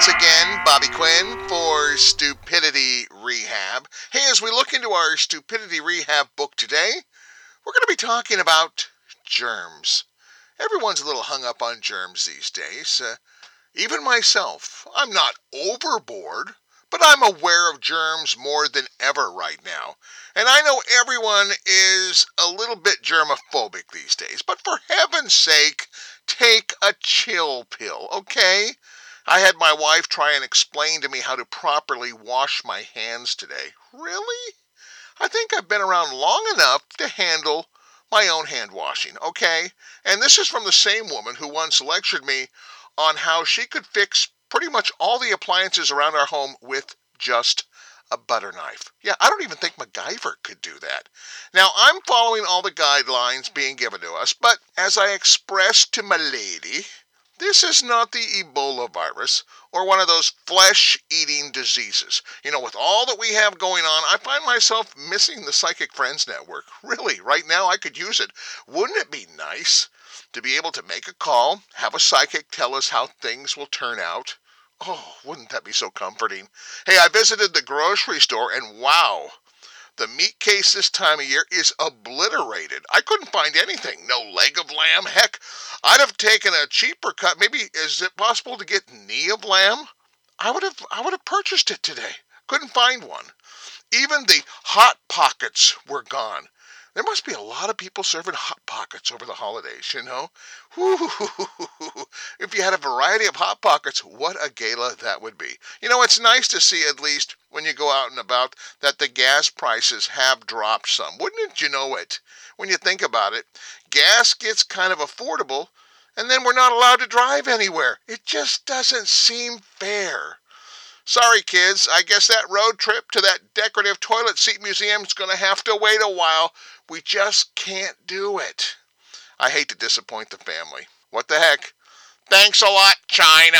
once again, Bobby Quinn for Stupidity Rehab. Hey, as we look into our Stupidity Rehab book today, we're going to be talking about germs. Everyone's a little hung up on germs these days. Uh, even myself. I'm not overboard, but I'm aware of germs more than ever right now. And I know everyone is a little bit germophobic these days, but for heaven's sake, take a chill pill, okay? I had my wife try and explain to me how to properly wash my hands today. Really? I think I've been around long enough to handle my own hand washing, okay? And this is from the same woman who once lectured me on how she could fix pretty much all the appliances around our home with just a butter knife. Yeah, I don't even think MacGyver could do that. Now, I'm following all the guidelines mm. being given to us, but as I expressed to my lady, this is not the Ebola virus or one of those flesh eating diseases. You know, with all that we have going on, I find myself missing the Psychic Friends Network. Really, right now I could use it. Wouldn't it be nice to be able to make a call, have a psychic tell us how things will turn out? Oh, wouldn't that be so comforting? Hey, I visited the grocery store and wow, the meat case this time of year is obliterated. I couldn't find anything. No leg of lamb. Heck, I'd have taken a cheaper cut. Maybe is it possible to get knee of lamb? I would have I would have purchased it today. Couldn't find one. Even the hot pockets were gone. There must be a lot of people serving hot pockets over the holidays, you know? If you had a variety of hot pockets, what a gala that would be. You know, it's nice to see at least when you go out and about that the gas prices have dropped some. Wouldn't it? you know it? When you think about it, gas gets kind of affordable and then we're not allowed to drive anywhere. It just doesn't seem fair. Sorry, kids, I guess that road trip to that decorative toilet seat museum is going to have to wait a while. We just can't do it. I hate to disappoint the family. What the heck? Thanks a lot, China.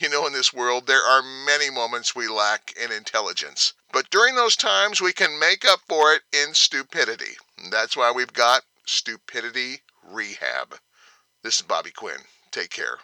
You know, in this world, there are many moments we lack in intelligence. But during those times, we can make up for it in stupidity. And that's why we've got Stupidity Rehab. This is Bobby Quinn. Take care.